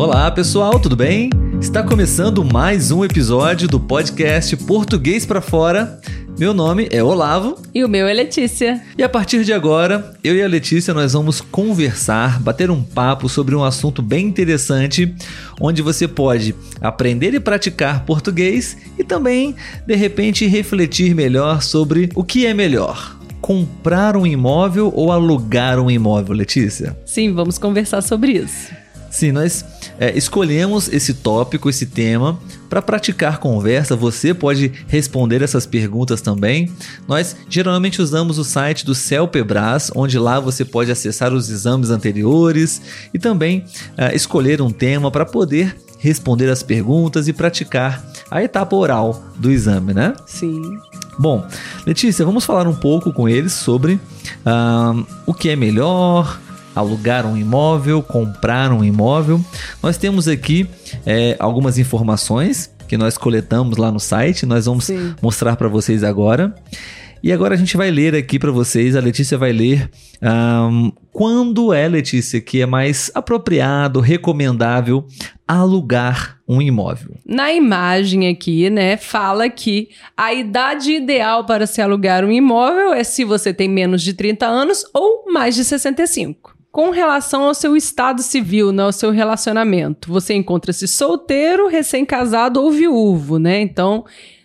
Olá, pessoal, tudo bem? Está começando mais um episódio do podcast Português para Fora. Meu nome é Olavo. E o meu é Letícia. E a partir de agora, eu e a Letícia nós vamos conversar, bater um papo sobre um assunto bem interessante, onde você pode aprender e praticar português e também, de repente, refletir melhor sobre o que é melhor. Comprar um imóvel ou alugar um imóvel, Letícia? Sim, vamos conversar sobre isso. Sim, nós é, escolhemos esse tópico, esse tema, para praticar conversa. Você pode responder essas perguntas também. Nós geralmente usamos o site do CELPEBRAS, onde lá você pode acessar os exames anteriores e também é, escolher um tema para poder responder as perguntas e praticar a etapa oral do exame, né? Sim. Bom, Letícia, vamos falar um pouco com eles sobre uh, o que é melhor, alugar um imóvel, comprar um imóvel. Nós temos aqui é, algumas informações que nós coletamos lá no site, nós vamos Sim. mostrar para vocês agora. E agora a gente vai ler aqui para vocês, a Letícia vai ler um, quando é, Letícia, que é mais apropriado, recomendável alugar um imóvel. Na imagem aqui, né, fala que a idade ideal para se alugar um imóvel é se você tem menos de 30 anos ou mais de 65. Com relação ao seu estado civil, né, ao seu relacionamento, você encontra-se solteiro, recém-casado ou viúvo, né? Então,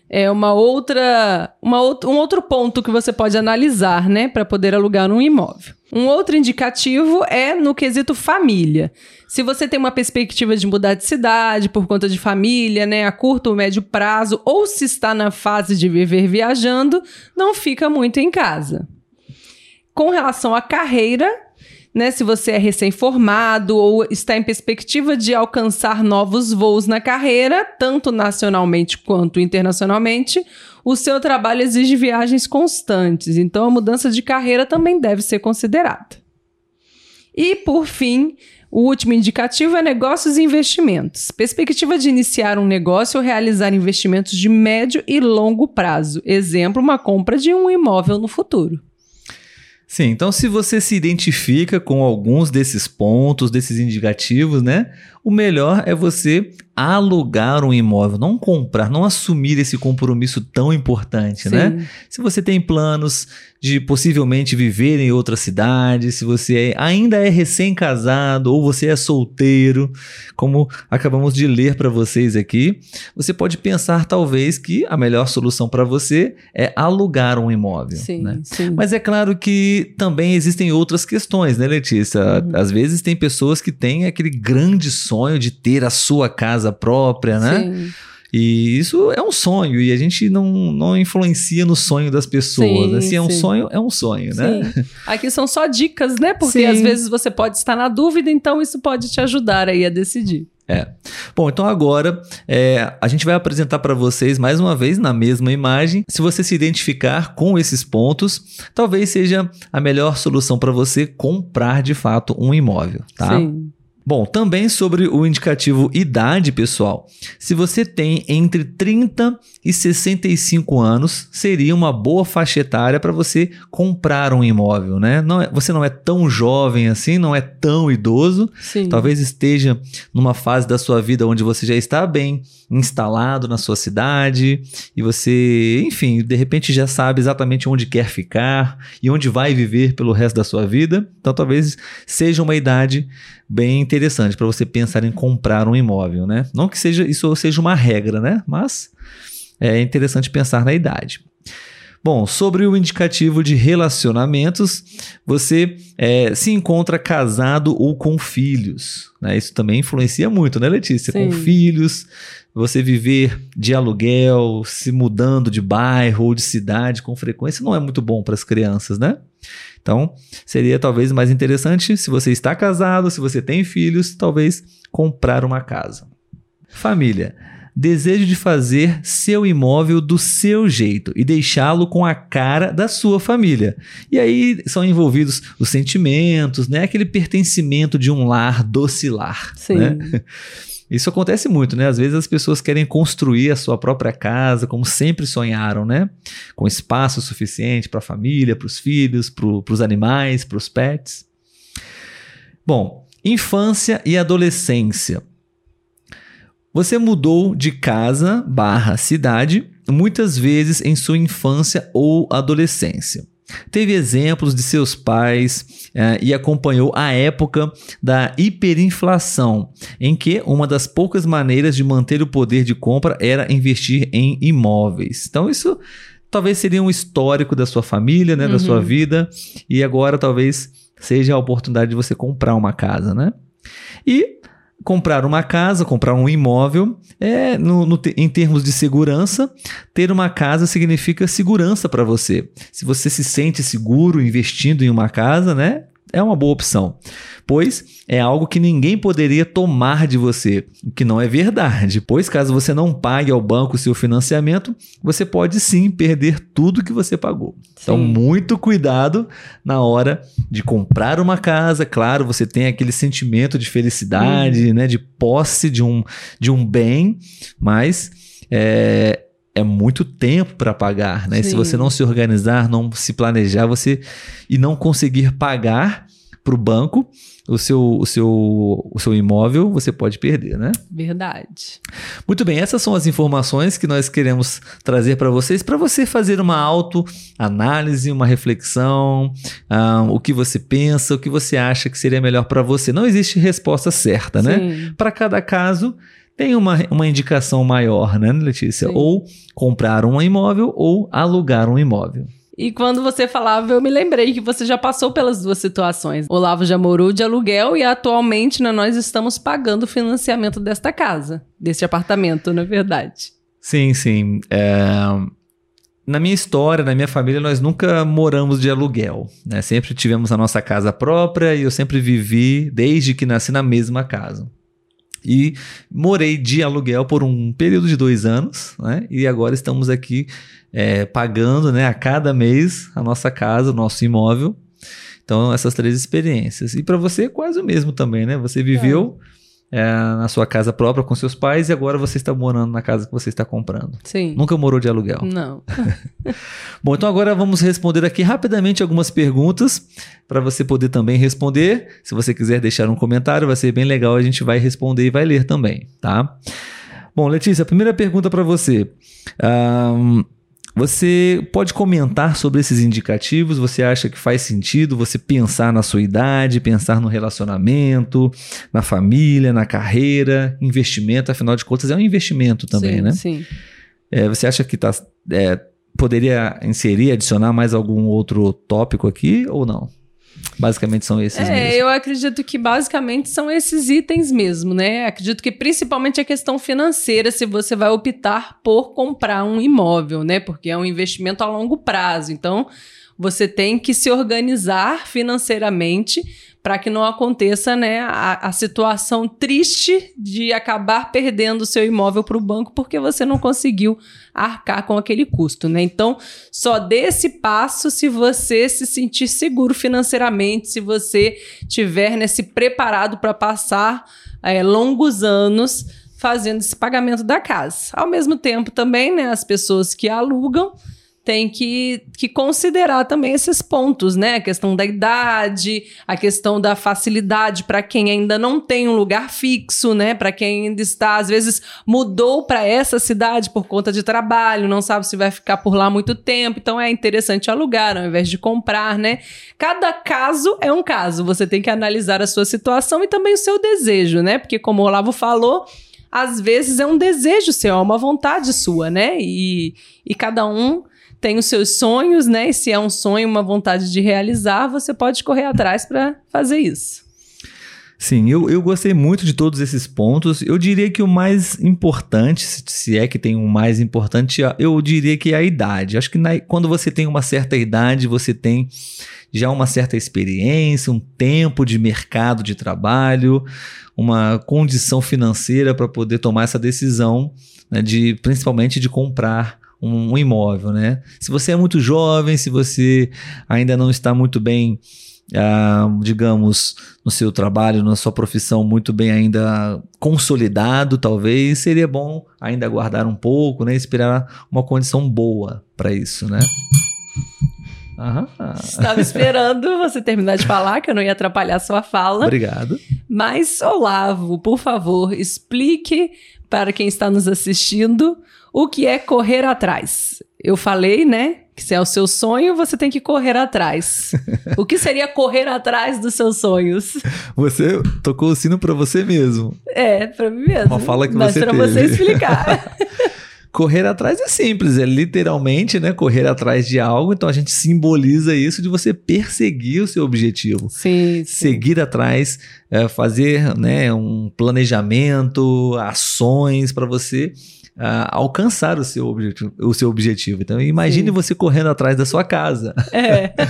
é uma outra, uma um outro ponto que você pode analisar, né, para poder alugar um imóvel. Um outro indicativo é no quesito família. Se você tem uma perspectiva de mudar de cidade por conta de família, né, a curto ou médio prazo, ou se está na fase de viver viajando, não fica muito em casa. Com relação à carreira, né, se você é recém-formado ou está em perspectiva de alcançar novos voos na carreira, tanto nacionalmente quanto internacionalmente, o seu trabalho exige viagens constantes, então a mudança de carreira também deve ser considerada. E, por fim, o último indicativo é negócios e investimentos. Perspectiva de iniciar um negócio ou realizar investimentos de médio e longo prazo. Exemplo, uma compra de um imóvel no futuro. Sim, então se você se identifica com alguns desses pontos, desses indicativos, né? O melhor é você alugar um imóvel, não comprar, não assumir esse compromisso tão importante, né? Sim. né? Se você tem planos de possivelmente viver em outra cidade, se você é, ainda é recém-casado ou você é solteiro, como acabamos de ler para vocês aqui, você pode pensar talvez que a melhor solução para você é alugar um imóvel. Sim, né? sim. Mas é claro que também existem outras questões, né, Letícia? Uhum. Às vezes tem pessoas que têm aquele grande sonho de ter a sua casa própria, né? Sim. E isso é um sonho e a gente não, não influencia no sonho das pessoas. Sim, assim, é um sonho, é um sonho, né? Sim. Aqui são só dicas, né? Porque às vezes você pode estar na dúvida, então isso pode te ajudar aí a decidir. É. Bom, então agora é, a gente vai apresentar para vocês mais uma vez na mesma imagem. Se você se identificar com esses pontos, talvez seja a melhor solução para você comprar de fato um imóvel, tá? Sim. Bom, também sobre o indicativo idade, pessoal. Se você tem entre 30 e 65 anos, seria uma boa faixa etária para você comprar um imóvel, né? Não é, você não é tão jovem assim, não é tão idoso. Sim. Talvez esteja numa fase da sua vida onde você já está bem instalado na sua cidade e você, enfim, de repente já sabe exatamente onde quer ficar e onde vai viver pelo resto da sua vida. Então, talvez seja uma idade bem interessante para você pensar em comprar um imóvel, né? Não que seja isso seja uma regra, né? Mas é interessante pensar na idade. Bom, sobre o indicativo de relacionamentos, você é, se encontra casado ou com filhos. Né? Isso também influencia muito, né, Letícia? Sim. Com filhos, você viver de aluguel, se mudando de bairro ou de cidade com frequência, não é muito bom para as crianças, né? Então, seria talvez mais interessante se você está casado, se você tem filhos, talvez comprar uma casa. Família. Desejo de fazer seu imóvel do seu jeito e deixá-lo com a cara da sua família. E aí são envolvidos os sentimentos, né? Aquele pertencimento de um lar docilar. Sim. Né? Isso acontece muito, né? Às vezes as pessoas querem construir a sua própria casa, como sempre sonharam, né? Com espaço suficiente para a família, para os filhos, para os animais, para os pets. Bom, infância e adolescência. Você mudou de casa barra cidade muitas vezes em sua infância ou adolescência. Teve exemplos de seus pais eh, e acompanhou a época da hiperinflação, em que uma das poucas maneiras de manter o poder de compra era investir em imóveis. Então, isso talvez seria um histórico da sua família, né, da sua vida, e agora talvez seja a oportunidade de você comprar uma casa, né? E comprar uma casa, comprar um imóvel, é no, no, em termos de segurança, ter uma casa significa segurança para você. Se você se sente seguro investindo em uma casa, né? É uma boa opção pois é algo que ninguém poderia tomar de você, o que não é verdade, pois caso você não pague ao banco seu financiamento, você pode sim perder tudo que você pagou. Então, sim. Então, muito cuidado na hora de comprar uma casa. Claro, você tem aquele sentimento de felicidade, hum. né, de posse de um, de um bem, mas é, é muito tempo para pagar, né? Se você não se organizar, não se planejar, você e não conseguir pagar para o banco, o seu, o, seu, o seu imóvel, você pode perder, né? Verdade. Muito bem, essas são as informações que nós queremos trazer para vocês, para você fazer uma autoanálise, uma reflexão, um, o que você pensa, o que você acha que seria melhor para você. Não existe resposta certa, né? Sim. né? Para cada caso, tem uma, uma indicação maior, né, Letícia? Sim. Ou comprar um imóvel ou alugar um imóvel. E quando você falava, eu me lembrei que você já passou pelas duas situações. O Olavo já morou de aluguel e atualmente né, nós estamos pagando o financiamento desta casa, deste apartamento, na verdade. Sim, sim. É... Na minha história, na minha família, nós nunca moramos de aluguel. Né? Sempre tivemos a nossa casa própria e eu sempre vivi, desde que nasci, na mesma casa. E morei de aluguel por um período de dois anos, né? E agora estamos aqui é, pagando né, a cada mês a nossa casa, o nosso imóvel. Então, essas três experiências. E para você, quase o mesmo também, né? Você viveu é. É, na sua casa própria com seus pais e agora você está morando na casa que você está comprando. Sim. Nunca morou de aluguel. Não. Bom, então agora vamos responder aqui rapidamente algumas perguntas para você poder também responder. Se você quiser deixar um comentário, vai ser bem legal, a gente vai responder e vai ler também, tá? Bom, Letícia, a primeira pergunta para você. Um, você pode comentar sobre esses indicativos? Você acha que faz sentido você pensar na sua idade, pensar no relacionamento, na família, na carreira, investimento? Afinal de contas, é um investimento também, sim, né? Sim. É, você acha que tá, é, poderia inserir, adicionar mais algum outro tópico aqui ou não? Basicamente são esses é, mesmo. Eu acredito que basicamente são esses itens mesmo, né? Acredito que principalmente a questão financeira, se você vai optar por comprar um imóvel, né? Porque é um investimento a longo prazo. Então, você tem que se organizar financeiramente para que não aconteça né, a, a, situação triste de acabar perdendo o seu imóvel para o banco porque você não conseguiu arcar com aquele custo. Né? Então, só dê esse passo se você se sentir seguro financeiramente, se você tiver né, se preparado para passar é, longos anos fazendo esse pagamento da casa. Ao mesmo tempo, também, né, as pessoas que alugam tem que, que considerar também esses pontos, né? A questão da idade, a questão da facilidade para quem ainda não tem um lugar fixo, né? Para quem ainda está, às vezes, mudou para essa cidade por conta de trabalho, não sabe se vai ficar por lá muito tempo, então é interessante alugar ao invés de comprar, né? Cada caso é um caso, você tem que analisar a sua situação e também o seu desejo, né? Porque, como o Olavo falou, às vezes é um desejo seu, é uma vontade sua, né? E, e cada um tem os seus sonhos, né? E se é um sonho, uma vontade de realizar, você pode correr atrás para fazer isso. Sim, eu, eu gostei muito de todos esses pontos. Eu diria que o mais importante, se é que tem um mais importante, eu diria que é a idade. Acho que na, quando você tem uma certa idade, você tem já uma certa experiência, um tempo de mercado de trabalho, uma condição financeira para poder tomar essa decisão, né, de principalmente de comprar um, um imóvel, né? Se você é muito jovem, se você ainda não está muito bem Uh, digamos, no seu trabalho, na sua profissão muito bem ainda consolidado, talvez seria bom ainda aguardar um pouco, né? Esperar uma condição boa para isso, né? Aham. Estava esperando você terminar de falar, que eu não ia atrapalhar a sua fala. Obrigado. Mas, Olavo, por favor, explique para quem está nos assistindo o que é correr atrás. Eu falei, né? Que se é o seu sonho, você tem que correr atrás. o que seria correr atrás dos seus sonhos? Você tocou o sino para você mesmo. É, para mim mesmo. Uma fala que Mas você para teve. você explicar. Correr atrás é simples, é literalmente, né, correr atrás de algo, então a gente simboliza isso de você perseguir o seu objetivo. sim, sim. Seguir atrás, é, fazer né, um planejamento, ações para você ah, alcançar o seu, objetivo, o seu objetivo. Então, imagine Sim. você correndo atrás da sua casa. É.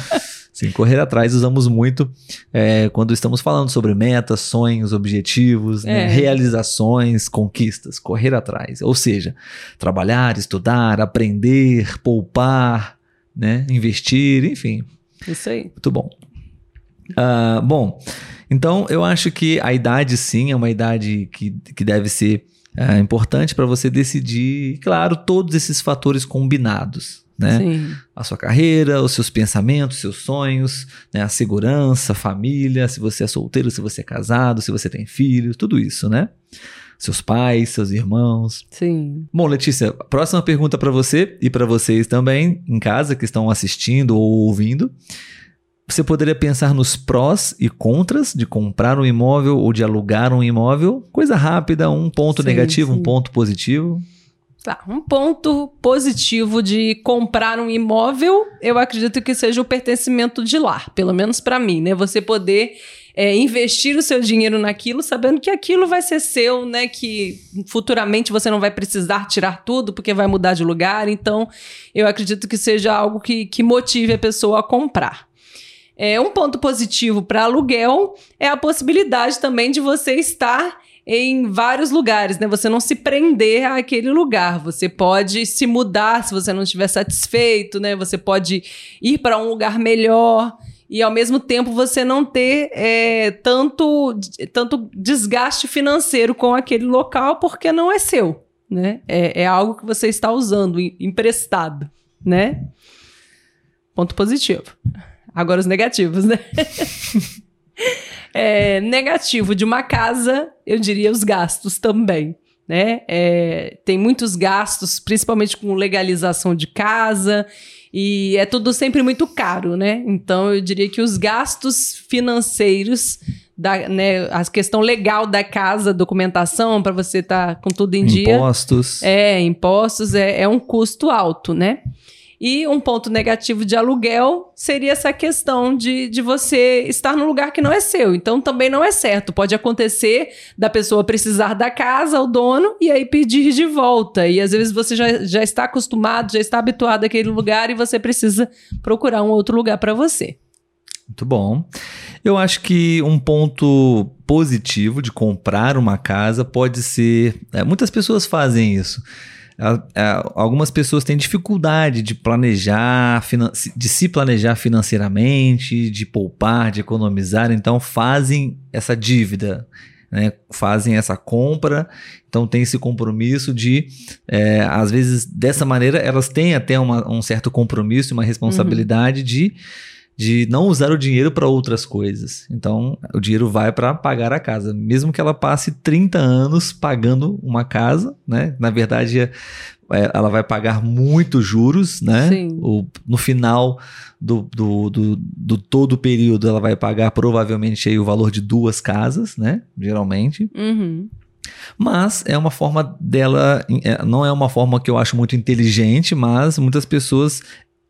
Sim, correr atrás usamos muito é, quando estamos falando sobre metas, sonhos, objetivos, né, É. realizações, conquistas. Correr atrás. Ou seja, trabalhar, estudar, aprender, poupar, né, investir, enfim. Isso aí. Muito bom. Ah, bom, então eu acho que a idade sim é uma idade que, que deve ser ah, importante para você decidir, claro, todos esses fatores combinados. Né? Sim. a sua carreira, os seus pensamentos, seus sonhos, né? a segurança, a família, se você é solteiro, se você é casado, se você tem filhos, tudo isso, né? Seus pais, seus irmãos. Sim. Bom, Letícia, próxima pergunta para você e para vocês também em casa que estão assistindo ou ouvindo. Você poderia pensar nos prós e contras de comprar um imóvel ou de alugar um imóvel? Coisa rápida, um ponto Sim, negativo, um sim. ponto positivo. Tá, um ponto positivo de comprar um imóvel, eu acredito que seja o pertencimento de lar, pelo menos para mim, né? Você poder é, investir o seu dinheiro naquilo, sabendo que aquilo vai ser seu, né? Que futuramente você não vai precisar tirar tudo porque vai mudar de lugar. Então, eu acredito que seja algo que, que motive a pessoa a comprar. É, um ponto positivo para aluguel é a possibilidade também de você estar em vários lugares, né? Você não se prender àquele lugar. Você pode se mudar se você não estiver satisfeito, né? Você pode ir para um lugar melhor e ao mesmo tempo você não ter é, tanto, tanto desgaste financeiro com aquele local porque não é seu, né? É, é algo que você está usando, em- emprestado, né? Ponto positivo. Agora os negativos, né? É, negativo de uma casa, eu diria os gastos também. Né? É, tem muitos gastos, principalmente com legalização de casa, e é tudo sempre muito caro, né? Então eu diria que os gastos financeiros, da, né, a questão legal da casa, documentação, para você estar com tudo em dia. Impostos. É, impostos é, é um custo alto, né? E um ponto negativo de aluguel seria essa questão de, de você estar num lugar que não é seu. Então também não é certo. Pode acontecer da pessoa precisar da casa, o dono, e aí pedir de volta. E às vezes você já, já está acostumado, já está habituado àquele lugar e você precisa procurar um outro lugar para você. Muito bom. Eu acho que um ponto positivo de comprar uma casa pode ser. é, muitas pessoas fazem isso. A- Algumas pessoas têm dificuldade de planejar, de se planejar financeiramente, de poupar, de economizar, então fazem essa dívida, né? fazem essa compra, então tem esse compromisso de, é, às vezes, dessa maneira, elas têm até uma- um certo compromisso, uma responsabilidade de de não usar o dinheiro para outras coisas. Então, o dinheiro vai para pagar a casa, mesmo que ela passe 30 anos pagando uma casa, né? Na verdade, é, ela vai pagar muitos juros, né? Sim. O, no final do, do, do, do todo o período, ela vai pagar provavelmente aí o valor de duas casas, né? Geralmente. Uhum. Mas é uma forma dela, é, não é uma forma que eu acho muito inteligente, mas muitas pessoas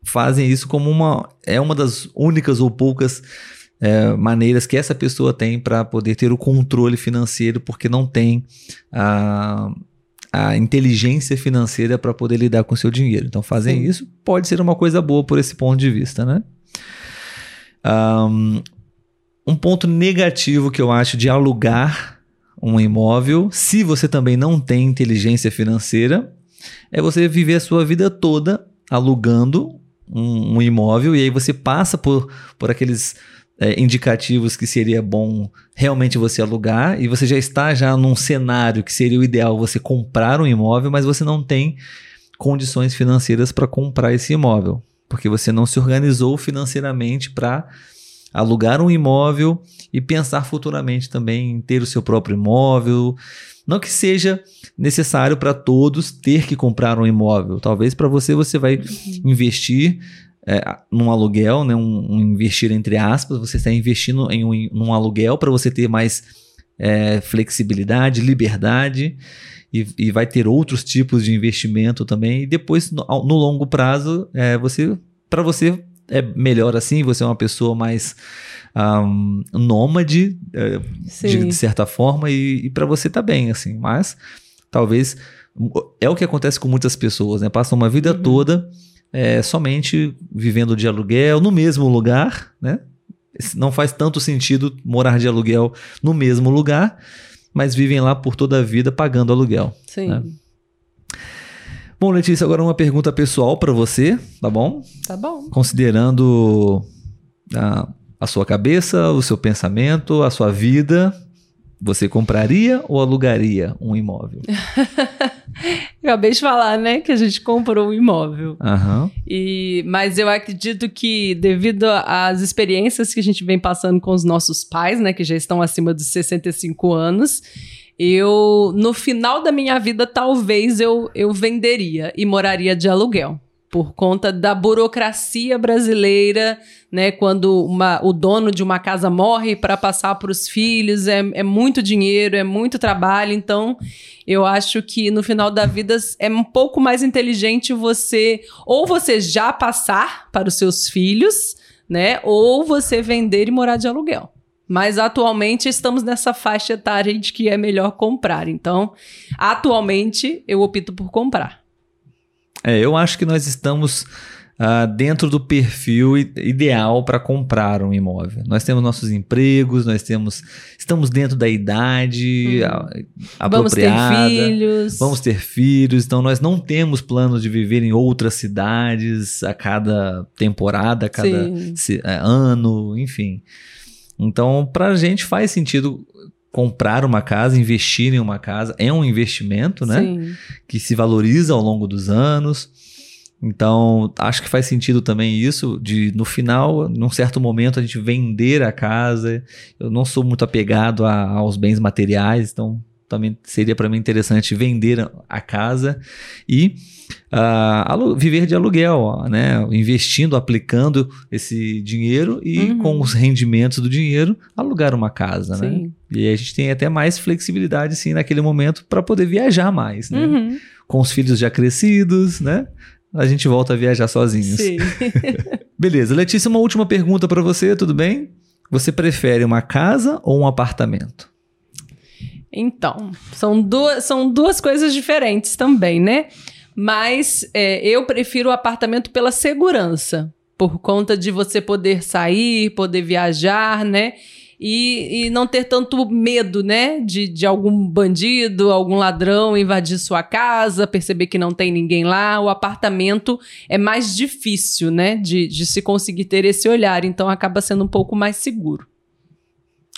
fazem isso como uma. É uma das únicas ou poucas é, maneiras que essa pessoa tem para poder ter o controle financeiro, porque não tem a, a inteligência financeira para poder lidar com o seu dinheiro. Então, fazem Sim. isso pode ser uma coisa boa por esse ponto de vista, né? Ahn, um ponto negativo que eu acho de alugar um imóvel, se você também não tem inteligência financeira, é você viver a sua vida toda alugando um, um imóvel e aí você passa por, por aqueles é, indicativos que seria bom realmente você alugar e você já está já num cenário que seria o ideal você comprar um imóvel, mas você não tem condições financeiras para comprar esse imóvel. porque você não se organizou financeiramente para alugar um imóvel e pensar futuramente também em ter o seu próprio imóvel. Não que seja necessário para todos ter que comprar um imóvel. Talvez para você você vai investir é, num aluguel, né, um, um, investir entre aspas, você está investindo em um, num aluguel para você ter mais é, flexibilidade, liberdade e, e, vai ter outros tipos de investimento também. E depois, no, no longo prazo, é, você para você é melhor assim, você é uma pessoa mais um, nômade, é, de, de, certa forma, e, e para você tá bem, assim. Mas talvez é o que acontece com muitas pessoas, né? Passam uma vida uhum. toda é, somente vivendo de aluguel no mesmo lugar, né? Não faz tanto sentido morar de aluguel no mesmo lugar, mas vivem lá por toda a vida pagando aluguel. Sim. Né? Bom, Letícia, agora uma pergunta pessoal para você, tá bom? Tá bom. Considerando a, a sua cabeça, o seu pensamento, a sua vida, você compraria ou alugaria um imóvel? Acabei de falar, né, que a gente comprou um imóvel. Uhum. E, mas eu acredito que, devido às experiências que a gente vem passando com os nossos pais, né, que já estão acima dos 65 anos, eu, no final da minha vida, talvez eu, eu venderia e moraria de aluguel por conta da burocracia brasileira, né? Quando uma, o dono de uma casa morre para passar para os filhos, é, é muito dinheiro, é muito trabalho. Então, eu acho que no final da vida é um pouco mais inteligente você, ou você já passar para os seus filhos, né? Ou você vender e morar de aluguel. Mas atualmente estamos nessa faixa etária de que é melhor comprar. Então, atualmente eu opto por comprar. É, eu acho que nós estamos uh, dentro do perfil ideal para comprar um imóvel. Nós temos nossos empregos, nós temos, estamos dentro da idade hum. apropriada. Vamos ter filhos. Vamos ter filhos. Então nós não temos planos de viver em outras cidades a cada temporada, a cada é, ano, enfim. Então, para a gente faz sentido comprar uma casa, investir em uma casa, é um investimento, né? Sim. Que se valoriza ao longo dos anos. Então, acho que faz sentido também isso, de no final, num certo momento, a gente vender a casa. Eu não sou muito apegado a, aos bens materiais, então também seria para mim interessante vender a casa e uh, viver de aluguel, né? investindo, aplicando esse dinheiro e uhum. com os rendimentos do dinheiro alugar uma casa. Né? E a gente tem até mais flexibilidade sim naquele momento para poder viajar mais. Né? Uhum. Com os filhos já crescidos, né? a gente volta a viajar sozinhos. Sim. Beleza, Letícia, uma última pergunta para você, tudo bem? Você prefere uma casa ou um apartamento? Então, são duas, são duas coisas diferentes também, né? Mas é, eu prefiro o apartamento pela segurança, por conta de você poder sair, poder viajar, né? E, e, não ter tanto medo, né? De, de algum bandido, algum ladrão invadir sua casa, perceber que não tem ninguém lá. O apartamento é mais difícil, né? De, de se conseguir ter esse olhar, então acaba sendo um pouco mais seguro.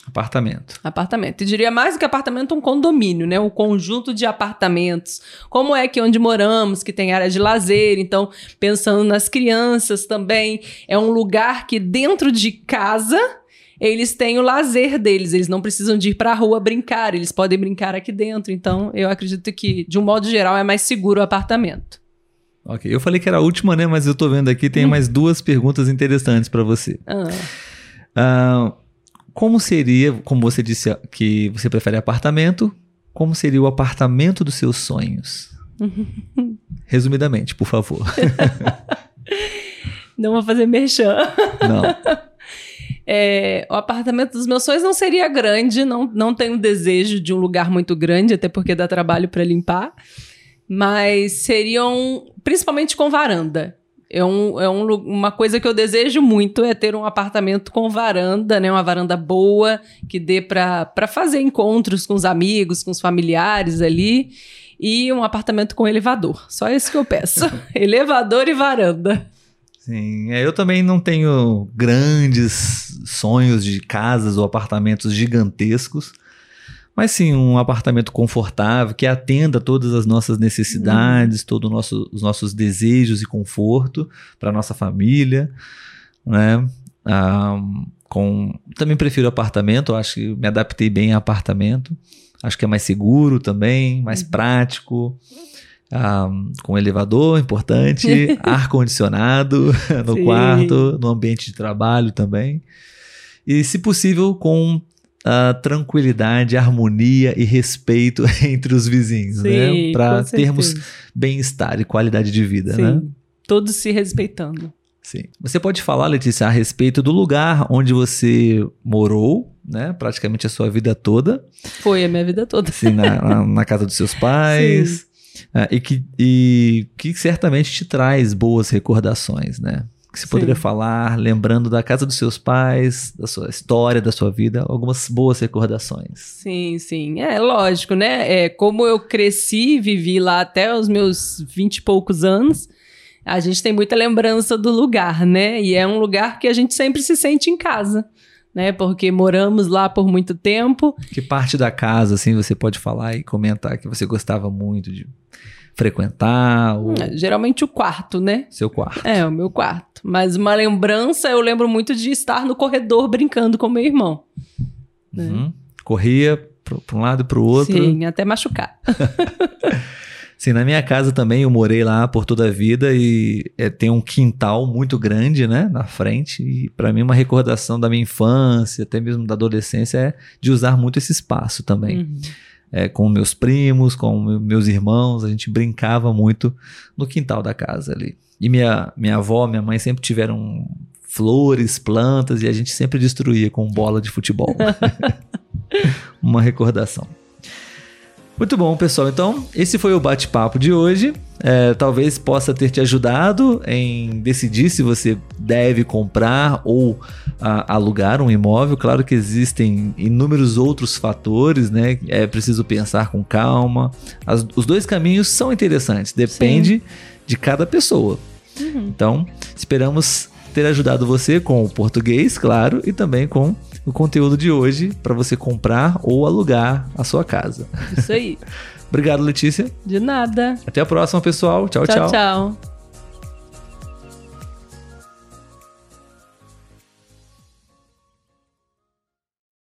Apartamento. Apartamento. E diria mais do que apartamento, um condomínio, né? Um conjunto de apartamentos. Como é que onde moramos, que tem área de lazer, então, pensando nas crianças também, é um lugar que dentro de casa eles têm o lazer deles, eles não precisam de ir para a rua brincar, eles podem brincar aqui dentro. Então, eu acredito que, de um modo geral, é mais seguro o apartamento. Ok, eu falei que era a última, né? Mas eu tô vendo aqui, tem hum. mais duas perguntas interessantes para você. Ah. Uh, como seria, como você disse que você prefere apartamento, como seria o apartamento dos seus sonhos? Resumidamente, por favor. Não vou fazer merchan. Não. É, o apartamento dos meus sonhos não seria grande, não, não tenho desejo de um lugar muito grande, até porque dá trabalho para limpar. Mas seriam principalmente com varanda. É, um, é um, uma coisa que eu desejo muito é ter um apartamento com varanda, né? Uma varanda boa, que dê para fazer encontros com os amigos, com os familiares ali. E um apartamento com elevador. Só isso que eu peço. elevador e varanda. Sim, é, eu também não tenho grandes sonhos de casas ou apartamentos gigantescos. Mas sim um apartamento confortável que atenda todas as nossas necessidades, todos nosso, os nossos desejos e conforto para nossa família, né? Ah, com também prefiro apartamento, acho que me adaptei bem a apartamento. Acho que é mais seguro também, mais Uhum. prático. Ah, com elevador importante, ar condicionado no Sim. quarto, no ambiente de trabalho também. E, se possível, com ah, tranquilidade, harmonia e respeito entre os vizinhos, né? Sim, Para com termos bem-estar e qualidade de vida, Sim. né? Todos se respeitando. Sim. Você pode falar, Letícia, a respeito do lugar onde você morou, né? Praticamente a sua vida toda, Foi a minha vida toda. assim, na, na- na casa dos seus pais, ah, e, que, e que certamente te traz boas recordações, né? Que você Sim. poderia falar, lembrando da casa dos seus pais, da sua história, da sua vida, algumas boas recordações. Sim, sim. É lógico, né? É, como eu cresci e vivi lá até os meus vinte e poucos anos, a gente tem muita lembrança do lugar, né? E é um lugar que a gente sempre se sente em casa, né? Porque moramos lá por muito tempo. Que parte da casa, assim, você pode falar e comentar que você gostava muito de frequentar, ou É, Geralmente o quarto, né? seu quarto. É, o meu quarto. Mas uma lembrança, eu lembro muito de estar no corredor brincando com meu irmão. Uhum. Corria para um lado e para o outro. Sim, até machucar. Sim, na minha casa também eu morei lá por toda a vida e é, tem um quintal muito grande, né, na frente. E para mim uma recordação da minha infância, até mesmo da adolescência, é de usar muito esse espaço também. Uhum. É, com meus primos, com me- meus irmãos, a gente brincava muito no quintal da casa ali. E minha, minha avó, minha mãe sempre tiveram flores, plantas e a gente sempre destruía com bola de futebol. uma recordação. Muito bom, pessoal. Então, esse foi o bate-papo de hoje. É, talvez possa ter te ajudado em decidir se você deve comprar ou ah, alugar um imóvel. Claro que existem inúmeros outros fatores, né? É preciso pensar com calma. As- os dois caminhos são interessantes, depende de cada pessoa. Uhum. Então, esperamos ter ajudado você com o português, claro, e também com o conteúdo de hoje para você comprar ou alugar a sua casa. Isso aí. Obrigado, Letícia. De nada. Até a próxima, pessoal. tchau. tchau. tchau. tchau.